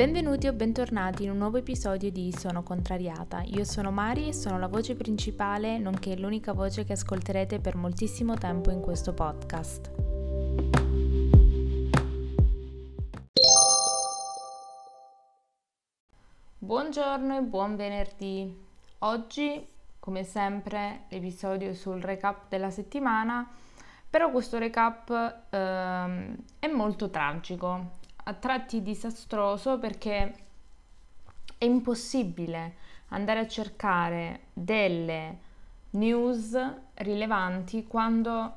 Benvenuti o bentornati in un nuovo episodio di Sono Contrariata. Io sono Mari e sono la voce principale, nonché l'unica voce che ascolterete per moltissimo tempo in questo podcast. Buongiorno e buon venerdì. Oggi, come sempre, l'episodio sul recap della settimana, però questo recap ehm, è molto tragico a tratti disastroso perché è impossibile andare a cercare delle news rilevanti quando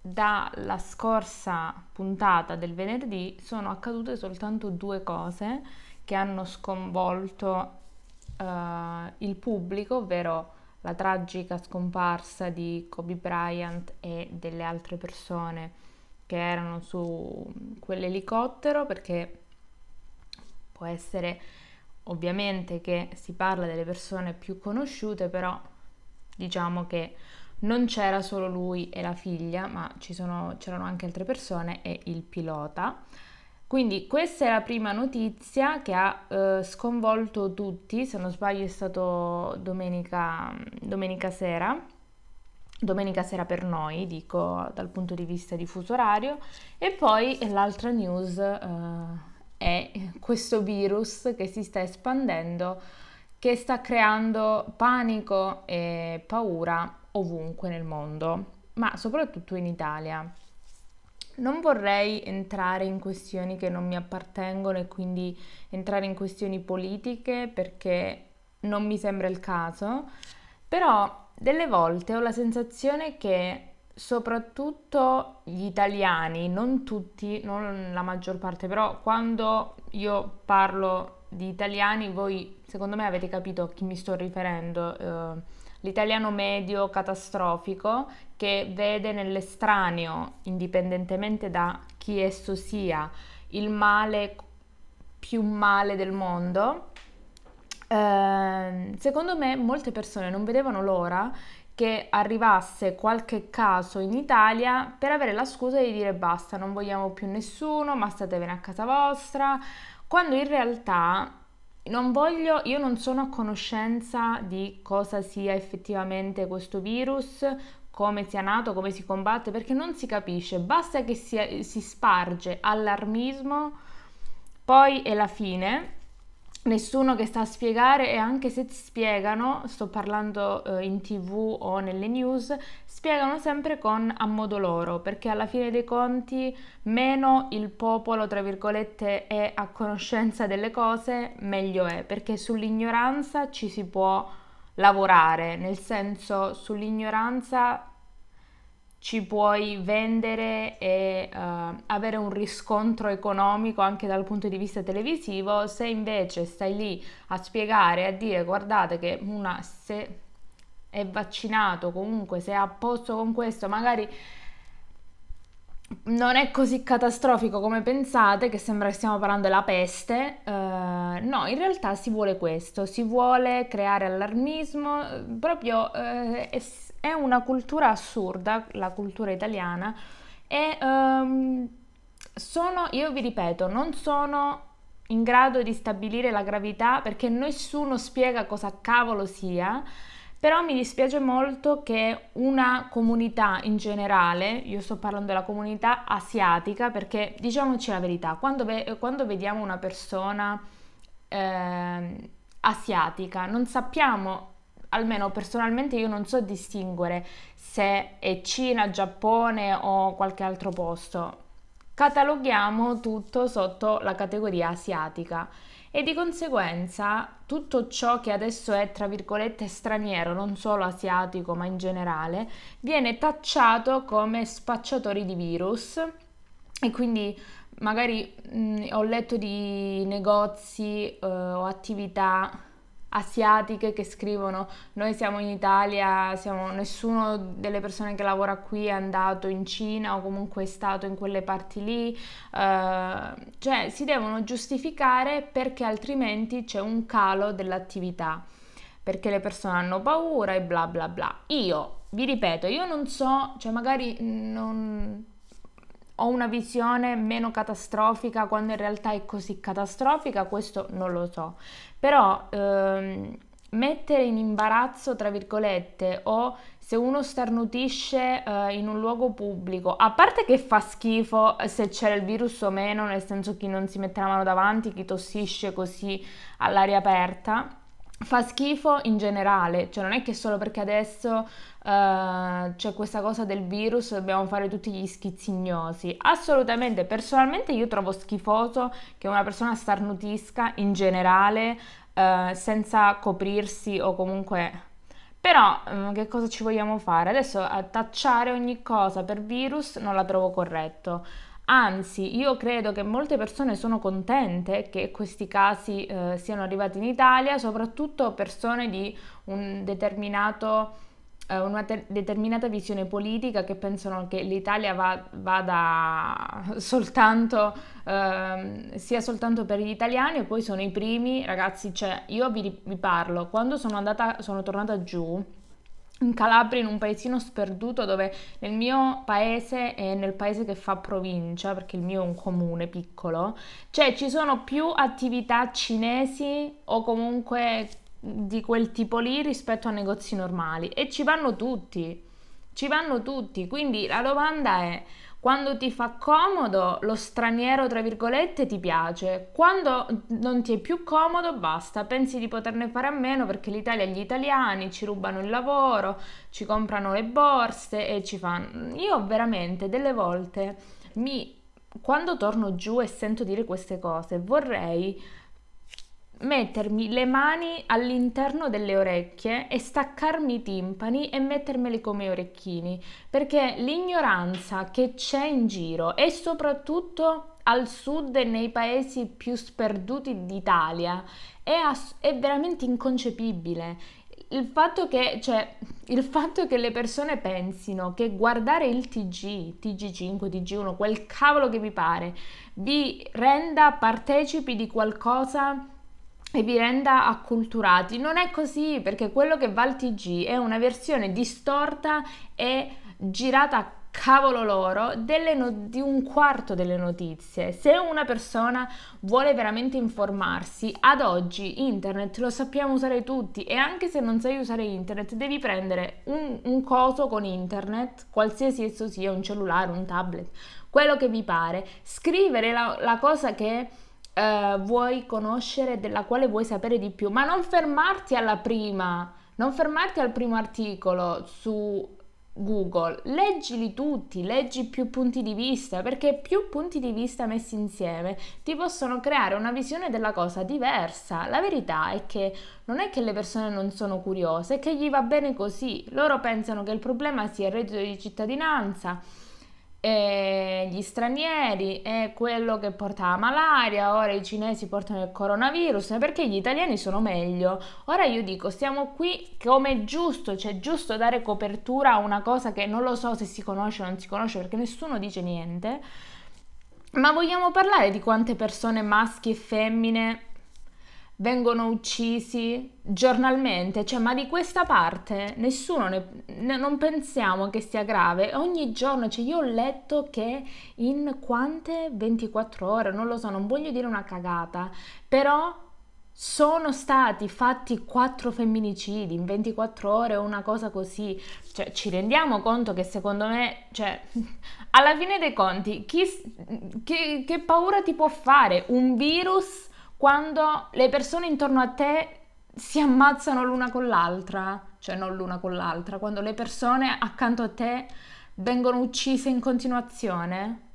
dalla scorsa puntata del venerdì sono accadute soltanto due cose che hanno sconvolto uh, il pubblico, ovvero la tragica scomparsa di Kobe Bryant e delle altre persone che erano su quell'elicottero perché può essere ovviamente che si parla delle persone più conosciute, però diciamo che non c'era solo lui e la figlia, ma sono, c'erano anche altre persone e il pilota. Quindi questa è la prima notizia che ha eh, sconvolto tutti, se non sbaglio è stato domenica, domenica sera domenica sera per noi, dico dal punto di vista di fuso orario, e poi l'altra news uh, è questo virus che si sta espandendo, che sta creando panico e paura ovunque nel mondo, ma soprattutto in Italia. Non vorrei entrare in questioni che non mi appartengono e quindi entrare in questioni politiche perché non mi sembra il caso, però delle volte ho la sensazione che soprattutto gli italiani, non tutti, non la maggior parte, però quando io parlo di italiani, voi secondo me avete capito a chi mi sto riferendo. Eh, l'italiano medio catastrofico che vede nell'estraneo, indipendentemente da chi esso sia, il male più male del mondo eh, secondo me molte persone non vedevano l'ora che arrivasse qualche caso in Italia per avere la scusa di dire basta, non vogliamo più nessuno, ma statevene a casa vostra, quando in realtà non voglio, io non sono a conoscenza di cosa sia effettivamente questo virus, come sia nato, come si combatte, perché non si capisce, basta che si, si sparge allarmismo, poi è la fine nessuno che sta a spiegare e anche se spiegano, sto parlando eh, in tv o nelle news, spiegano sempre con a modo loro, perché alla fine dei conti meno il popolo, tra virgolette, è a conoscenza delle cose, meglio è, perché sull'ignoranza ci si può lavorare, nel senso sull'ignoranza ci puoi vendere e uh, avere un riscontro economico anche dal punto di vista televisivo, se invece stai lì a spiegare, a dire guardate che una se è vaccinato, comunque se è a posto con questo, magari non è così catastrofico come pensate, che sembra che stiamo parlando della peste. Uh, no, in realtà si vuole questo, si vuole creare allarmismo, proprio uh, è una cultura assurda, la cultura italiana, e um, sono, io vi ripeto, non sono in grado di stabilire la gravità perché nessuno spiega cosa cavolo sia, però mi dispiace molto che una comunità in generale, io sto parlando della comunità asiatica, perché diciamoci la verità, quando, ve- quando vediamo una persona eh, asiatica non sappiamo almeno personalmente io non so distinguere se è Cina, Giappone o qualche altro posto. Cataloghiamo tutto sotto la categoria asiatica e di conseguenza tutto ciò che adesso è tra virgolette straniero, non solo asiatico ma in generale, viene tacciato come spacciatori di virus e quindi magari mh, ho letto di negozi eh, o attività asiatiche che scrivono noi siamo in Italia, siamo, nessuno delle persone che lavora qui è andato in Cina o comunque è stato in quelle parti lì, uh, cioè si devono giustificare perché altrimenti c'è un calo dell'attività, perché le persone hanno paura e bla bla bla. Io vi ripeto, io non so, cioè magari non ho una visione meno catastrofica quando in realtà è così catastrofica, questo non lo so. Però ehm, mettere in imbarazzo, tra virgolette, o se uno starnutisce eh, in un luogo pubblico, a parte che fa schifo se c'è il virus o meno, nel senso chi non si mette la mano davanti, chi tossisce così all'aria aperta, fa schifo in generale, cioè non è che solo perché adesso uh, c'è questa cosa del virus dobbiamo fare tutti gli schizzignosi. Assolutamente, personalmente io trovo schifoso che una persona starnutisca in generale uh, senza coprirsi o comunque... Però um, che cosa ci vogliamo fare? Adesso tacciare ogni cosa per virus non la trovo corretto. Anzi, io credo che molte persone sono contente che questi casi eh, siano arrivati in Italia, soprattutto persone di un determinato, eh, una te- determinata visione politica che pensano che l'Italia va- vada soltanto, eh, sia soltanto per gli italiani e poi sono i primi, ragazzi, cioè io vi, vi parlo, quando sono andata, sono tornata giù, in Calabria, in un paesino sperduto dove nel mio paese e nel paese che fa provincia, perché il mio è un comune piccolo, cioè ci sono più attività cinesi o comunque di quel tipo lì rispetto a negozi normali e ci vanno tutti, ci vanno tutti, quindi la domanda è quando ti fa comodo, lo straniero, tra virgolette, ti piace. Quando non ti è più comodo, basta. Pensi di poterne fare a meno perché l'Italia e gli italiani ci rubano il lavoro, ci comprano le borse e ci fanno... Io veramente delle volte mi... Quando torno giù e sento dire queste cose, vorrei mettermi le mani all'interno delle orecchie e staccarmi i timpani e mettermeli come orecchini, perché l'ignoranza che c'è in giro e soprattutto al sud e nei paesi più sperduti d'Italia è, ass- è veramente inconcepibile. Il fatto, che, cioè, il fatto che le persone pensino che guardare il TG, TG5, TG1, quel cavolo che vi pare, vi renda partecipi di qualcosa e vi renda acculturati. Non è così perché quello che va al TG è una versione distorta e girata a cavolo loro no- di un quarto delle notizie. Se una persona vuole veramente informarsi, ad oggi internet lo sappiamo usare tutti e anche se non sai usare internet devi prendere un, un coso con internet, qualsiasi esso sia, un cellulare, un tablet, quello che vi pare, scrivere la, la cosa che eh, vuoi conoscere, della quale vuoi sapere di più, ma non fermarti alla prima, non fermarti al primo articolo su Google, leggili tutti, leggi più punti di vista, perché più punti di vista messi insieme ti possono creare una visione della cosa diversa. La verità è che non è che le persone non sono curiose, è che gli va bene così. Loro pensano che il problema sia il reddito di cittadinanza e gli stranieri è quello che porta la malaria, ora i cinesi portano il coronavirus, perché gli italiani sono meglio. Ora io dico, stiamo qui come è giusto, cioè giusto dare copertura a una cosa che non lo so se si conosce o non si conosce perché nessuno dice niente. Ma vogliamo parlare di quante persone maschi e femmine vengono uccisi giornalmente, cioè ma di questa parte nessuno ne, ne, non pensiamo che sia grave, ogni giorno, cioè io ho letto che in quante? 24 ore, non lo so, non voglio dire una cagata, però sono stati fatti quattro femminicidi in 24 ore o una cosa così, cioè ci rendiamo conto che secondo me, cioè alla fine dei conti, chi, che, che paura ti può fare un virus quando le persone intorno a te si ammazzano l'una con l'altra, cioè non l'una con l'altra, quando le persone accanto a te vengono uccise in continuazione.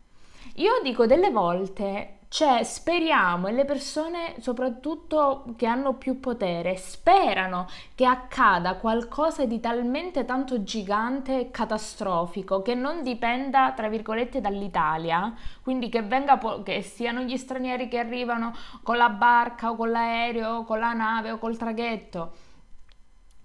Io dico delle volte cioè, speriamo, e le persone soprattutto che hanno più potere, sperano che accada qualcosa di talmente tanto gigante e catastrofico che non dipenda, tra virgolette, dall'Italia, quindi che, venga, che siano gli stranieri che arrivano con la barca o con l'aereo o con la nave o col traghetto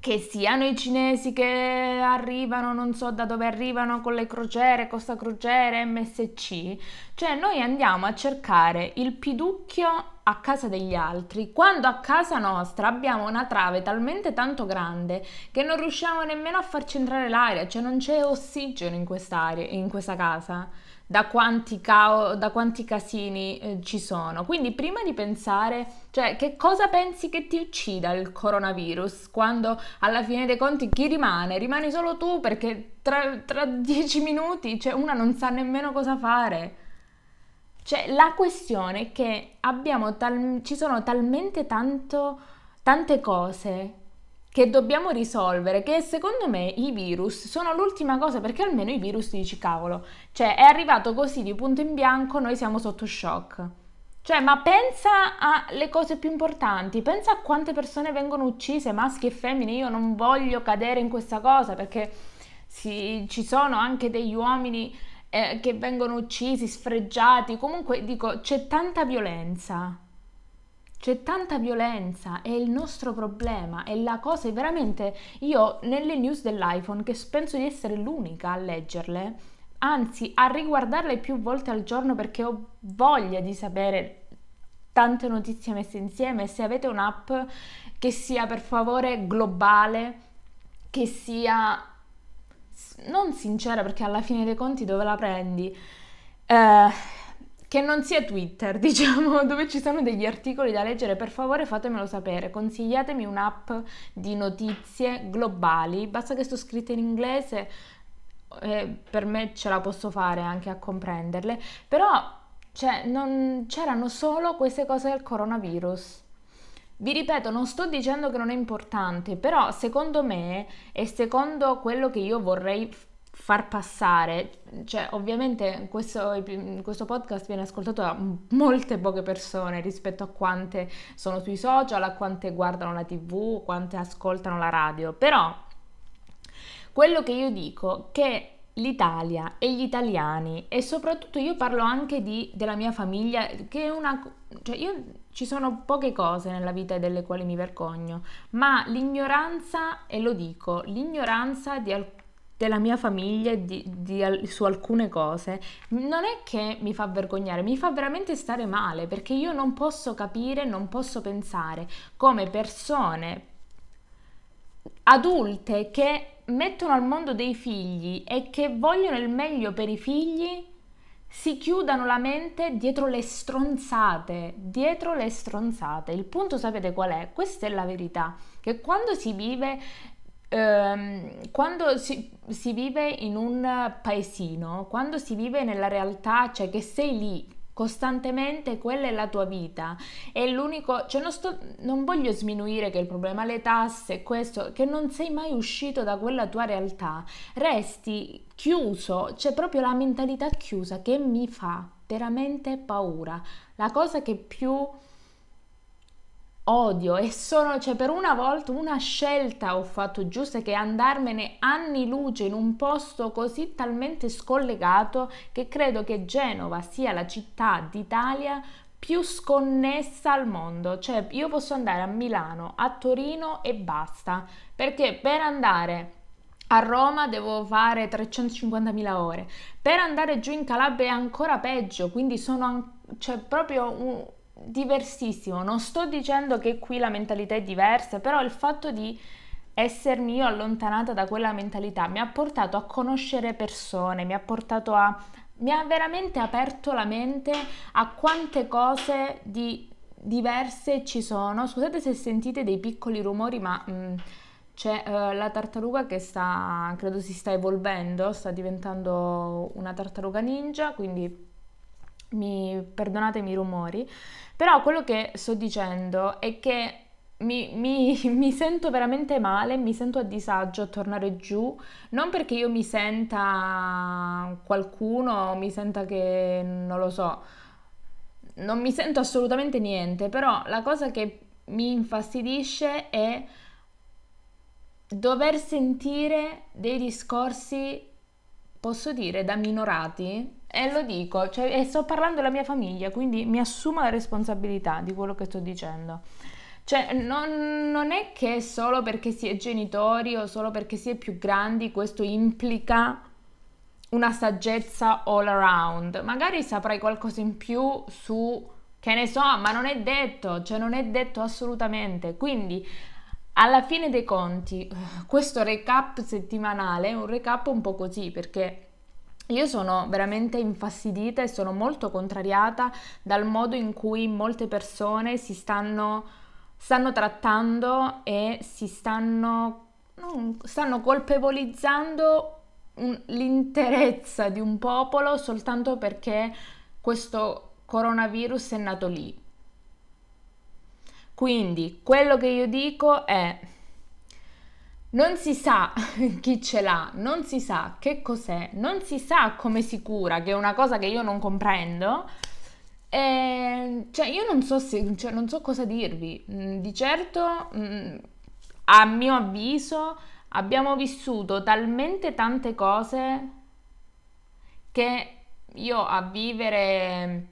che siano i cinesi che arrivano, non so da dove arrivano con le crociere, Costa Crociere, MSC, cioè noi andiamo a cercare il piducchio a casa degli altri, quando a casa nostra abbiamo una trave talmente tanto grande che non riusciamo nemmeno a farci entrare l'aria, cioè non c'è ossigeno in quest'area, in questa casa da quanti, cao- da quanti casini eh, ci sono. Quindi prima di pensare, cioè che cosa pensi che ti uccida il coronavirus quando alla fine dei conti chi rimane? Rimani solo tu perché tra, tra dieci minuti cioè, una non sa nemmeno cosa fare. Cioè la questione è che tal- ci sono talmente tanto, tante cose che dobbiamo risolvere, che secondo me i virus sono l'ultima cosa, perché almeno i virus dici cavolo, cioè è arrivato così di punto in bianco, noi siamo sotto shock. Cioè, ma pensa alle cose più importanti, pensa a quante persone vengono uccise, maschi e femmine, io non voglio cadere in questa cosa perché si, ci sono anche degli uomini eh, che vengono uccisi, sfregiati, comunque dico, c'è tanta violenza c'è tanta violenza, è il nostro problema, è la cosa, veramente io nelle news dell'iPhone, che penso di essere l'unica a leggerle, anzi a riguardarle più volte al giorno perché ho voglia di sapere tante notizie messe insieme, se avete un'app che sia per favore globale, che sia non sincera perché alla fine dei conti dove la prendi? Eh, che non sia Twitter, diciamo, dove ci sono degli articoli da leggere, per favore fatemelo sapere, consigliatemi un'app di notizie globali, basta che sto scritta in inglese, eh, per me ce la posso fare anche a comprenderle, però cioè, non, c'erano solo queste cose del coronavirus. Vi ripeto, non sto dicendo che non è importante, però secondo me e secondo quello che io vorrei far passare, cioè ovviamente questo, questo, podcast viene ascoltato da molte poche persone rispetto a quante sono sui social, a quante guardano la tv, quante ascoltano la radio, però quello che io dico è che l'Italia e gli italiani e soprattutto io parlo anche di, della mia famiglia che è una cioè io ci sono poche cose nella vita delle quali mi vergogno ma l'ignoranza e lo dico l'ignoranza di alcuni della mia famiglia di, di, su alcune cose, non è che mi fa vergognare, mi fa veramente stare male perché io non posso capire, non posso pensare come persone adulte che mettono al mondo dei figli e che vogliono il meglio per i figli si chiudano la mente dietro le stronzate, dietro le stronzate. Il punto sapete qual è? Questa è la verità, che quando si vive ehm, quando si, si, vive in un paesino, quando si vive nella realtà, cioè che sei lì costantemente, quella è la tua vita, è l'unico, cioè non, sto, non voglio sminuire che il problema le tasse, questo, che non sei mai uscito da quella tua realtà, resti chiuso, c'è proprio la mentalità chiusa che mi fa veramente paura. La cosa che più odio e sono, cioè per una volta una scelta ho fatto giusta che andarmene anni luce in un posto così talmente scollegato che credo che Genova sia la città d'Italia più sconnessa al mondo, cioè io posso andare a Milano, a Torino e basta, perché per andare a Roma devo fare 350.000 ore, per andare giù in Calabria è ancora peggio, quindi sono cioè proprio un, diversissimo. Non sto dicendo che qui la mentalità è diversa, però il fatto di essermi io allontanata da quella mentalità mi ha portato a conoscere persone, mi ha portato a mi ha veramente aperto la mente a quante cose di diverse ci sono. Scusate se sentite dei piccoli rumori, ma mh, mm, c'è uh, la tartaruga che sta, credo si sta evolvendo, sta diventando una tartaruga ninja, quindi mi, perdonatemi i rumori, però quello che sto dicendo è che mi, mi, mi, sento veramente male, mi sento a disagio a tornare giù, non perché io mi senta qualcuno, mi senta che non lo so, non mi sento assolutamente niente, però la cosa che mi infastidisce è dover sentire dei discorsi, posso dire, da minorati e lo dico, cioè, e sto parlando della mia famiglia, quindi mi assumo la responsabilità di quello che sto dicendo. Cioè, non, non, è che solo perché si è genitori o solo perché si è più grandi questo implica una saggezza all around. Magari saprai qualcosa in più su, che ne so, ma non è detto, cioè non è detto assolutamente. Quindi alla fine dei conti, questo recap settimanale è un recap un po' così perché io sono veramente infastidita e sono molto contrariata dal modo in cui molte persone si stanno, stanno trattando e si stanno, stanno colpevolizzando un, l'interezza di un popolo soltanto perché questo coronavirus è nato lì. Quindi quello che io dico è non si sa chi ce l'ha, non si sa che cos'è, non si sa come si cura, che è una cosa che io non comprendo. E, cioè, io non so, se, cioè, non so cosa dirvi. Mm, di certo, mm, a mio avviso, abbiamo vissuto talmente tante cose che io a vivere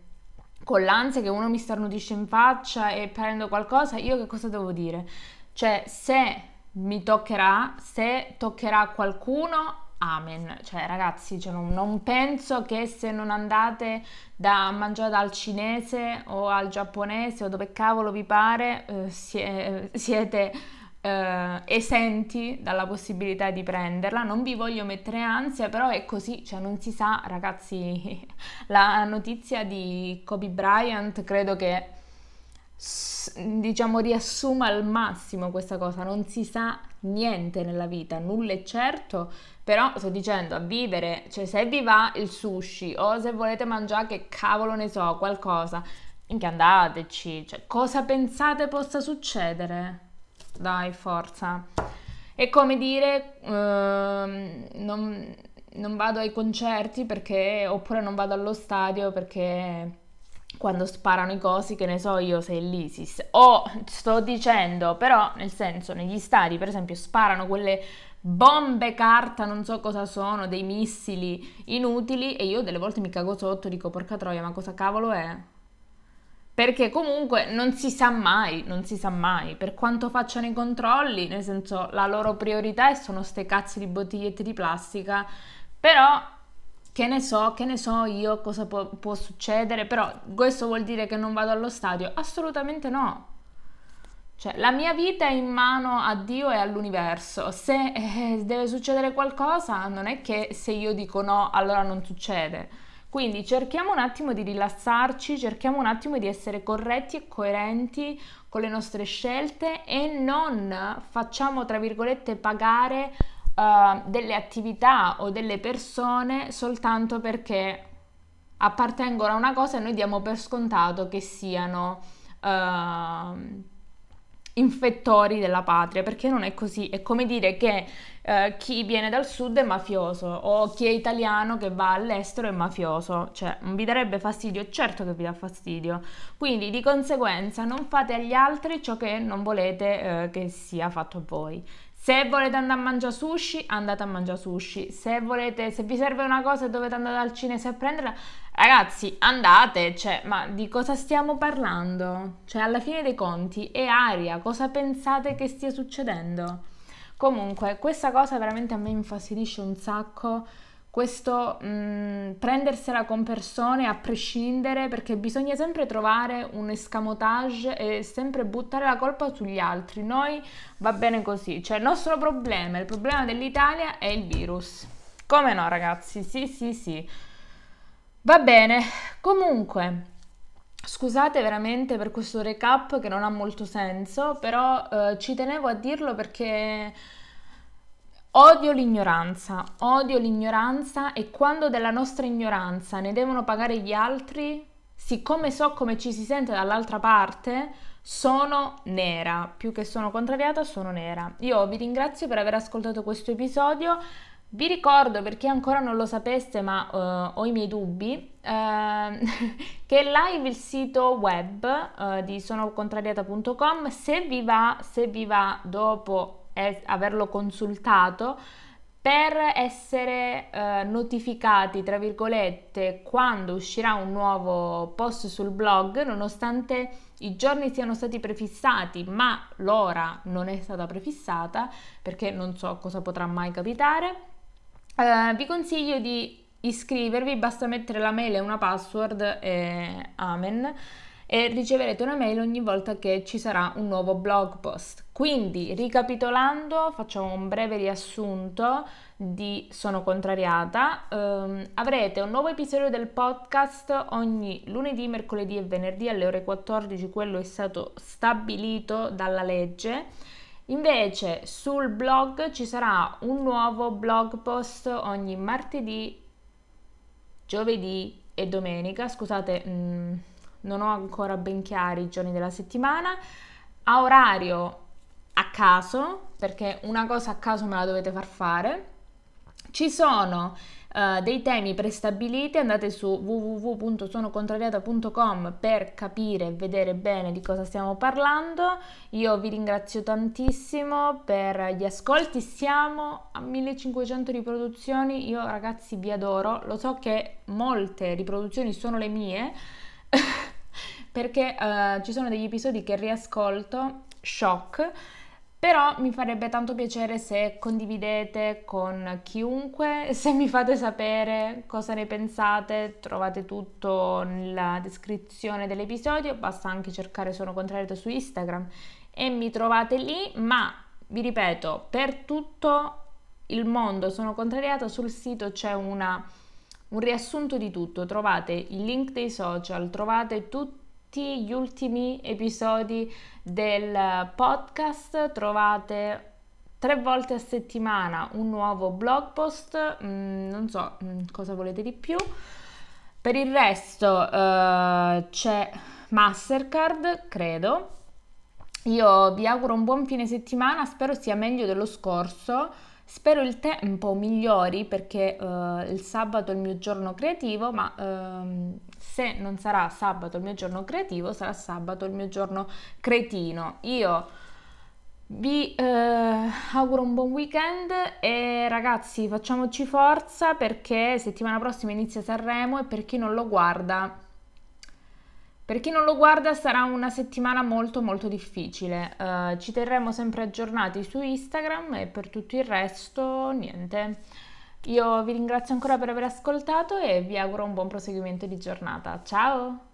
con l'ansia che uno mi starnutisce in faccia e prendo qualcosa, io che cosa devo dire? Cioè, se mi toccherà, se toccherà a qualcuno, amen. Cioè, ragazzi, cioè non, non, penso che se non andate da mangiare dal cinese o al giapponese o dove cavolo vi pare, eh, sie, siete eh, esenti dalla possibilità di prenderla. Non vi voglio mettere ansia, però è così, cioè non si sa, ragazzi, la notizia di Kobe Bryant credo che diciamo riassuma al massimo questa cosa, non si sa niente nella vita, nulla è certo, però sto dicendo a vivere, cioè se vi va il sushi o se volete mangiare che cavolo ne so, qualcosa, minchia andateci, cioè cosa pensate possa succedere? Dai, forza. È come dire, ehm, non, non vado ai concerti perché, oppure non vado allo stadio perché quando sparano i cosi, che ne so io se è l'ISIS. O sto dicendo, però, nel senso, negli stadi, per esempio, sparano quelle bombe carta, non so cosa sono, dei missili inutili e io delle volte mi cago sotto, dico porca troia, ma cosa cavolo è? Perché comunque non si sa mai, non si sa mai, per quanto facciano i controlli, nel senso la loro priorità sono ste cazzo di bottigliette di plastica, però che ne so, che ne so io cosa può, può succedere, però questo vuol dire che non vado allo stadio? Assolutamente no. Cioè, la mia vita è in mano a Dio e all'universo. Se eh, deve succedere qualcosa, non è che se io dico no, allora non succede quindi cerchiamo un attimo di rilassarci, cerchiamo un attimo di essere corretti e coerenti con le nostre scelte e non facciamo, tra virgolette, pagare uh, delle attività o delle persone soltanto perché appartengono a una cosa e noi diamo per scontato che siano... Uh, infettori della patria, perché non è così. È come dire che eh, chi viene dal sud è mafioso o chi è italiano che va all'estero è mafioso. Cioè, non vi darebbe fastidio? Certo che vi dà fastidio. Quindi, di conseguenza, non fate agli altri ciò che non volete eh, che sia fatto a voi. Se volete andare a mangiare sushi, andate a mangiare sushi. Se volete, se vi serve una cosa e dovete andare al cinese a prenderla, ragazzi, andate. Cioè, ma di cosa stiamo parlando? Cioè, alla fine dei conti è aria. Cosa pensate che stia succedendo? Comunque, questa cosa veramente a me infastidisce un sacco questo mh, mm, prendersela con persone a prescindere perché bisogna sempre trovare un escamotage e sempre buttare la colpa sugli altri. Noi va bene così, cioè il nostro problema, il problema dell'Italia è il virus. Come no ragazzi? Sì, sì, sì. Va bene, comunque... Scusate veramente per questo recap che non ha molto senso, però eh, ci tenevo a dirlo perché Odio l'ignoranza, odio l'ignoranza e quando della nostra ignoranza ne devono pagare gli altri, siccome so come ci si sente dall'altra parte, sono nera, più che sono contrariata, sono nera. Io vi ringrazio per aver ascoltato questo episodio. Vi ricordo, per chi ancora non lo sapesse, ma uh, ho i miei dubbi, uh, che è live il sito web uh, di sonocontrariata.com. Se vi va, se vi va dopo e averlo consultato per essere eh, notificati, tra virgolette, quando uscirà un nuovo post sul blog, nonostante i giorni siano stati prefissati, ma l'ora non è stata prefissata, perché non so cosa potrà mai capitare. Eh, vi consiglio di iscrivervi, basta mettere la mail e una password e amen e riceverete una mail ogni volta che ci sarà un nuovo blog post. Quindi, ricapitolando, facciamo un breve riassunto di Sono contrariata. Um, avrete un nuovo episodio del podcast ogni lunedì, mercoledì e venerdì alle ore 14, quello è stato stabilito dalla legge. Invece sul blog ci sarà un nuovo blog post ogni martedì, giovedì e domenica. Scusate, mh, mm, non ho ancora ben chiari i giorni della settimana. A orario a caso, perché una cosa a caso me la dovete far fare. Ci sono uh, dei temi prestabiliti, andate su www.sonocontrariata.com per capire e vedere bene di cosa stiamo parlando. Io vi ringrazio tantissimo per gli ascolti, siamo a 1500 riproduzioni, io ragazzi vi adoro, lo so che molte riproduzioni sono le mie. perché uh, ci sono degli episodi che riascolto, shock, però mi farebbe tanto piacere se condividete con chiunque, se mi fate sapere cosa ne pensate, trovate tutto nella descrizione dell'episodio, basta anche cercare Sono Contrariata su Instagram e mi trovate lì, ma vi ripeto, per tutto il mondo sono contrariata, sul sito c'è una, un riassunto di tutto, trovate il link dei social, trovate tutto tutti gli ultimi episodi del podcast trovate tre volte a settimana un nuovo blog post, mm, non so mm, cosa volete di più. Per il resto uh, c'è Mastercard, credo. Io vi auguro un buon fine settimana, spero sia meglio dello scorso. Spero il tempo migliori perché uh, il sabato è il mio giorno creativo, ma uh, se non sarà sabato il mio giorno creativo, sarà sabato il mio giorno cretino. Io vi uh, auguro un buon weekend e ragazzi facciamoci forza perché settimana prossima inizia Sanremo e per chi non lo guarda per chi non lo guarda sarà una settimana molto molto difficile, uh, ci terremo sempre aggiornati su Instagram e per tutto il resto niente. Io vi ringrazio ancora per aver ascoltato e vi auguro un buon proseguimento di giornata. Ciao!